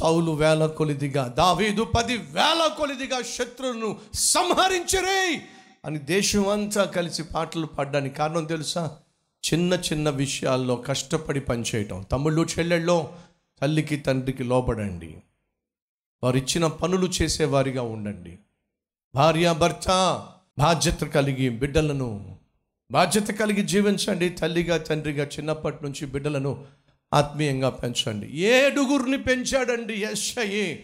సౌలు వేల కొలిదిగా దావీదు పది వేల కొలిదిగా శత్రువులను సంహరించరే అని దేశం అంతా కలిసి పాటలు పాడడానికి కారణం తెలుసా? చిన్న చిన్న విషయాల్లో కష్టపడి పనిచేయటం. తమ్ముళ్ళు చెల్లెళ్ళు తల్లికి తండ్రికి లోబడండి. వారు ఇచ్చిన పనులు చేసేవారిగా ఉండండి. భార్య భర్త బాధ్యత కలిగి బిడ్డలను బాధ్యత కలిగి జీవించండి. తల్లిగా తండ్రిగా చిన్నప్పటి నుంచి బిడ్డలను ఆత్మీయంగా పెంచండి. ఏడుగురిని పెంచాడండి ఎస్ఐ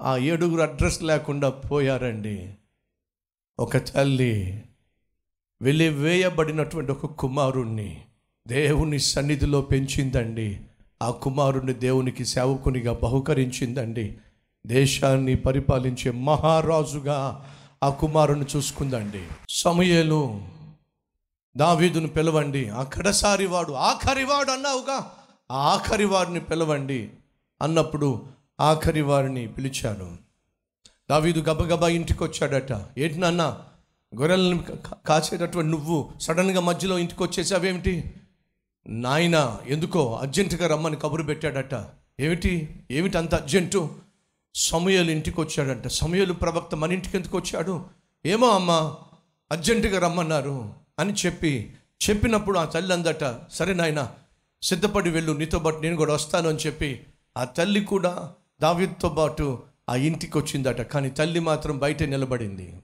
ఆ ఏడుగురు అడ్రస్ లేకుండా పోయారండి. ఒక తల్లి వెలివేయబడినటువంటి ఒక కుమారుణ్ణి దేవుని సన్నిధిలో పెంచిందండి. ఆ కుమారుణ్ణి దేవునికి సేవకునిగా బహుకరించిందండి. దేశాన్ని పరిపాలించే మహారాజుగా ఆ కుమారుని చూసుకుందండి. సమయలు దావీదును పిలవండి అక్కడసారి వాడు ఆఖరి వాడు అన్నావుగా. ఆ ఆఖరి వారిని పిలవండి అన్నప్పుడు ఆఖరి వారిని పిలిచాడు దావీదు గబగబా ఇంటికి వచ్చాడట ఏంటి నాన్న? గొర్రెలను కా- కాచేటటువంటి నువ్వు సడన్గా మధ్యలో ఇంటికి వచ్చేసావేమిటి నాయన ఎందుకో అర్జెంటుగా రమ్మని కబురు పెట్టాడట. ఏమిటి? ఏమిటి అంత అర్జెంటు? సమయలు ఇంటికి వచ్చాడంట సమయలు ప్రవక్త మన ఇంటికి ఎందుకు వచ్చాడు ఏమో అమ్మా అర్జెంటుగా రమ్మన్నారు అని చెప్పి చెప్పినప్పుడు ఆ తల్లి అందట సరే నాయన సిద్ధపడి వెళ్ళు నీతో పాటు నేను కూడా వస్తాను అని చెప్పి ఆ తల్లి కూడా దావీద్తో పాటు ఆ ఇంటికి వచ్చిందట. కానీ తల్లి మాత్రం బయట నిలబడింది.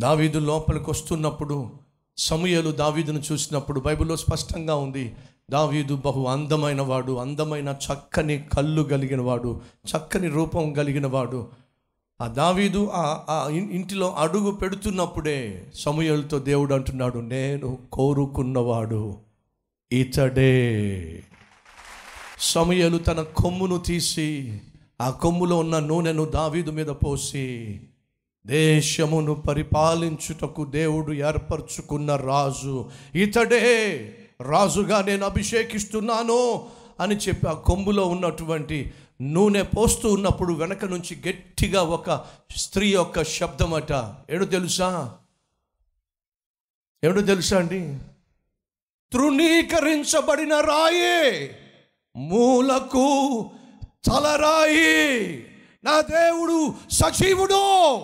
దావీదు లోపలికి వస్తున్నప్పుడు సమయలు దావీదును చూసినప్పుడు బైబిల్లో స్పష్టంగా ఉంది దావీదు బహు అందమైన వాడు అందమైన చక్కని కళ్ళు కలిగిన వాడు చక్కని రూపం కలిగిన వాడు. ఆ దావీదు ఆ ఇంటిలో అడుగు పెడుతున్నప్పుడే సమయలతో దేవుడు అంటున్నాడు నేను కోరుకున్నవాడు. ఇతడే. సమయలు తన కొమ్మును తీసి ఆ కొమ్ములో ఉన్న నూనెను దావీదు మీద పోసి దేశమును పరిపాలించుటకు దేవుడు ఏర్పరచుకున్న రాజు ఇతడే. రాజుగా నేను అభిషేకిస్తున్నాను అని చెప్పి ఆ కొమ్ములో ఉన్నటువంటి నూనె పోస్తూ ఉన్నప్పుడు వెనక నుంచి గట్టిగా ఒక స్త్రీ యొక్క శబ్దం అట ఏడు తెలుసా? ఏడు తెలుసా అండి? తృణీకరించబడిన రాయే మూలకు తలరాయి. నా దేవుడు సజీవుడు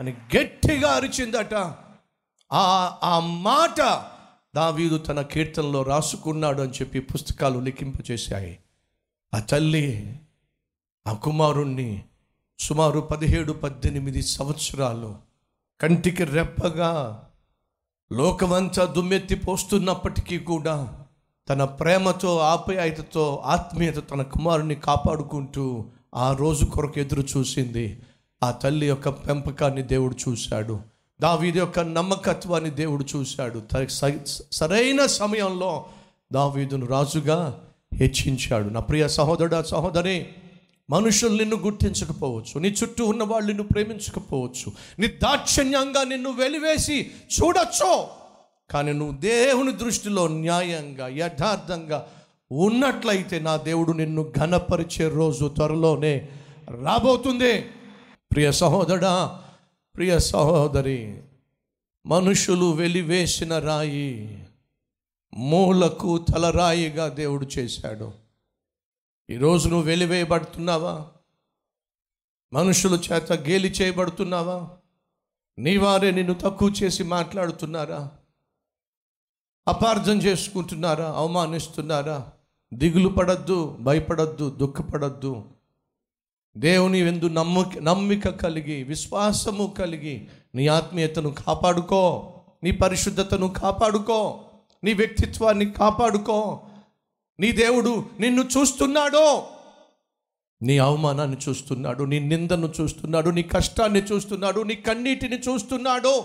అని గట్టిగా అరిచిందట. ఆ ఆ మాట దావీదు తన కీర్తనలో రాసుకున్నాడు అని చెప్పి పుస్తకాలు లిఖింపచేశాయి. ఆ తల్లి ఆ కుమారుణ్ణి సుమారు పదిహేడు పద్దెనిమిది సంవత్సరాలు కంటికి రెప్పగా లోకమంతా దుమ్మెత్తి పోస్తున్నప్పటికీ కూడా తన ప్రేమతో ఆప్యాయతతో ఆత్మీయత తన కుమారుని కాపాడుకుంటూ ఆ రోజు కొరకు ఎదురు చూసింది. ఆ తల్లి యొక్క పెంపకాన్ని దేవుడు చూశాడు. దావీది యొక్క నమ్మకత్వాన్ని దేవుడు చూశాడు. స- సరైన సమయంలో దావీదును రాజుగా హెచ్చించాడు. నా ప్రియ సహోదరుడా సహోదరి మనుషులు నిన్ను గుర్తించకపోవచ్చు నీ చుట్టూ ఉన్న వాళ్ళు నిన్ను ప్రేమించకపోవచ్చు నీ దాక్షణ్యంగా నిన్ను వెలివేసి చూడొచ్చు. కానీ నువ్వు దేవుని దృష్టిలో న్యాయంగా యథార్థంగా ఉన్నట్లయితే నా దేవుడు నిన్ను ఘనపరిచే రోజు త్వరలోనే రాబోతుంది. ప్రియ సహోదరా ప్రియ సహోదరి మనుషులు వెలివేసిన రాయి మూలకు తలరాయిగా దేవుడు చేశాడు. ఈరోజు నువ్వు వెలివేయబడుతున్నావా? మనుషుల చేత గేలి చేయబడుతున్నావా? నీ వారే నిన్ను తక్కువ చేసి మాట్లాడుతున్నారా? అపార్థం చేసుకుంటున్నారా? అవమానిస్తున్నారా? దిగులు పడద్దు భయపడద్దు దుఃఖపడద్దు. దేవుని ఎందు నమ్మక నమ్మిక కలిగి విశ్వాసము కలిగి నీ ఆత్మీయతను కాపాడుకో. నీ పరిశుద్ధతను కాపాడుకో. నీ వ్యక్తిత్వాన్ని కాపాడుకో. నీ దేవుడు నిన్ను చూస్తున్నాడో. నీ అవమానాన్ని చూస్తున్నాడు నీ నిందను చూస్తున్నాడు నీ కష్టాన్ని చూస్తున్నాడు నీ కన్నీటిని చూస్తున్నాడు.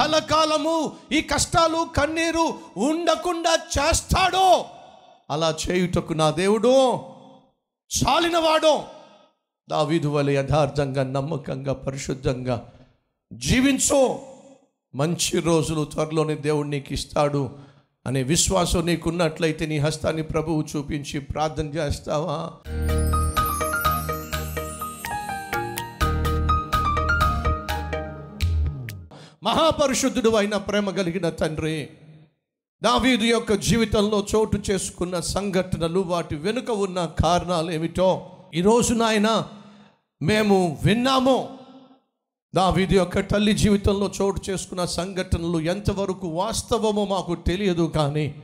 కలకాలము ఈ కష్టాలు కన్నీరు ఉండకుండా చేస్తాడో. అలా చేయుటకు నా దేవుడు చాలినవాడో. దావీదు వలె యథార్థంగా నమ్మకంగా పరిశుద్ధంగా జీవించో. మంచి రోజులు త్వరలోనే దేవుడు నీకు ఇస్తాడు. అనే విశ్వాసం నీకున్నట్లయితే నీ హస్తాన్ని ప్రభువు చూపించి ప్రార్థన చేస్తావా? మహాపరిశుద్ధుడు అయిన ప్రేమ కలిగిన తండ్రి దావీదు యొక్క జీవితంలో చోటు చేసుకున్న సంఘటనలు వాటి వెనుక ఉన్న కారణాలు ఏమిటో ఈరోజు నాయన మేము విన్నామో. దావీది యొక్క తల్లి జీవితంలో చోటు చేసుకున్న సంఘటనలు ఎంతవరకు వాస్తవమో మాకు తెలియదు కానీ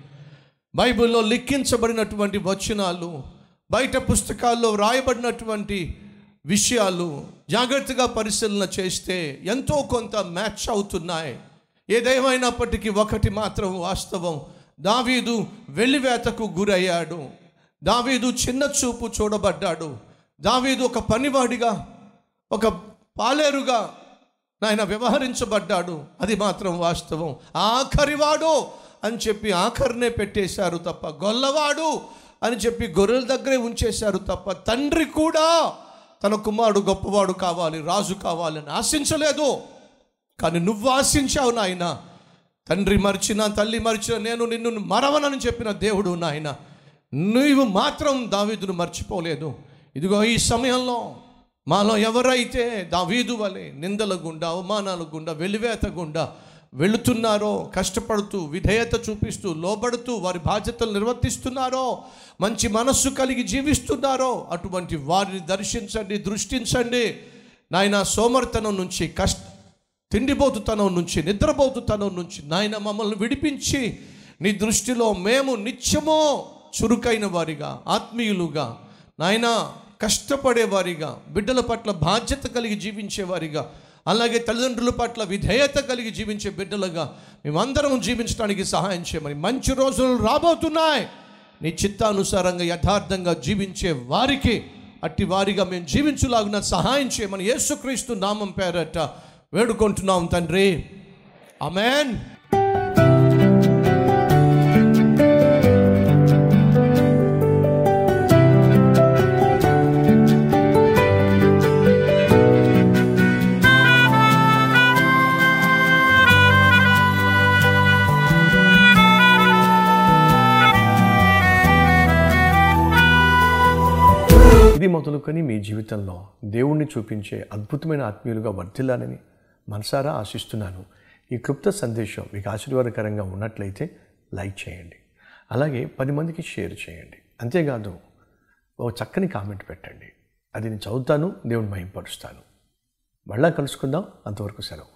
బైబిల్లో లిఖించబడినటువంటి వచనాలు బయట పుస్తకాల్లో వ్రాయబడినటువంటి విషయాలు జాగ్రత్తగా పరిశీలన చేస్తే ఎంతో కొంత మ్యాచ్ అవుతున్నాయి. ఏదేమైనప్పటికీ ఒకటి మాత్రం వాస్తవం. దావీదు వెళ్ళివేతకు గురయ్యాడు. దావీదు చిన్న చూపు చూడబడ్డాడు. దావీదు ఒక పనివాడిగా ఒక పాలేరుగా నాయన వ్యవహరించబడ్డాడు. అది మాత్రం వాస్తవం. ఆఖరివాడు అని చెప్పి ఆఖరినే పెట్టేశారు తప్ప గొల్లవాడు అని చెప్పి గొర్రెల దగ్గరే ఉంచేశారు తప్ప తండ్రి కూడా తన కుమారుడు గొప్పవాడు కావాలి రాజు కావాలని ఆశించలేదు. కానీ నువ్వు ఆశించావు నాయన. తండ్రి మరిచిన తల్లి మరిచిన నేను నిన్ను మరవనని చెప్పిన దేవుడు నాయన. నువ్వు మాత్రం దావీదును మర్చిపోలేదు. ఇదిగో ఈ సమయంలో మాలో ఎవరైతే దావీదు వలె నిందల గుండా అవమానాల గుండా వెలివేత గుండా వెళుతున్నారో కష్టపడుతూ విధేయత చూపిస్తూ లోబడుతూ వారి బాధ్యతలు నిర్వర్తిస్తున్నారో మంచి మనస్సు కలిగి జీవిస్తున్నారో అటువంటి వారిని దర్శించండి దృష్టించండి. నాయన సోమర్తనం నుంచి కష్ట తిండిపోతుతనం నుంచి నిద్రపోతుతనం నుంచి నాయన మమ్మల్ని విడిపించి నీ దృష్టిలో మేము నిత్యమో చురుకైన వారిగా ఆత్మీయులుగా నాయనా కష్టపడేవారిగా బిడ్డల పట్ల బాధ్యత కలిగి జీవించేవారిగా అలాగే తల్లిదండ్రుల పట్ల విధేయత కలిగి జీవించే బిడ్డలుగా మేమందరం జీవించడానికి సహాయం చేయమని మంచి రోజులు రాబోతున్నాయి. నీ చిత్తానుసారంగా యథార్థంగా జీవించే వారికి అట్టి వారిగా మేము జీవించులాగున సహాయం చేయమని యేసుక్రీస్తు నామం పేరట వేడుకుంటున్నాం తండ్రి. అమెన్ ఇది మొదలుకొని మీ జీవితంలో దేవుణ్ణి చూపించే అద్భుతమైన ఆత్మీయులుగా వర్ధిల్లాలని మనసారా ఆశిస్తున్నాను. ఈ క్లుప్త సందేశం మీకు ఆశీర్వాదకరంగా ఉన్నట్లయితే లైక్ చేయండి. అలాగే పది మందికి షేర్ చేయండి. అంతేకాదు ఓ చక్కని కామెంట్ పెట్టండి. అది నేను చదువుతాను దేవుని మహింపరుస్తాను. మళ్ళా కలుసుకుందాం. అంతవరకు సెలవు.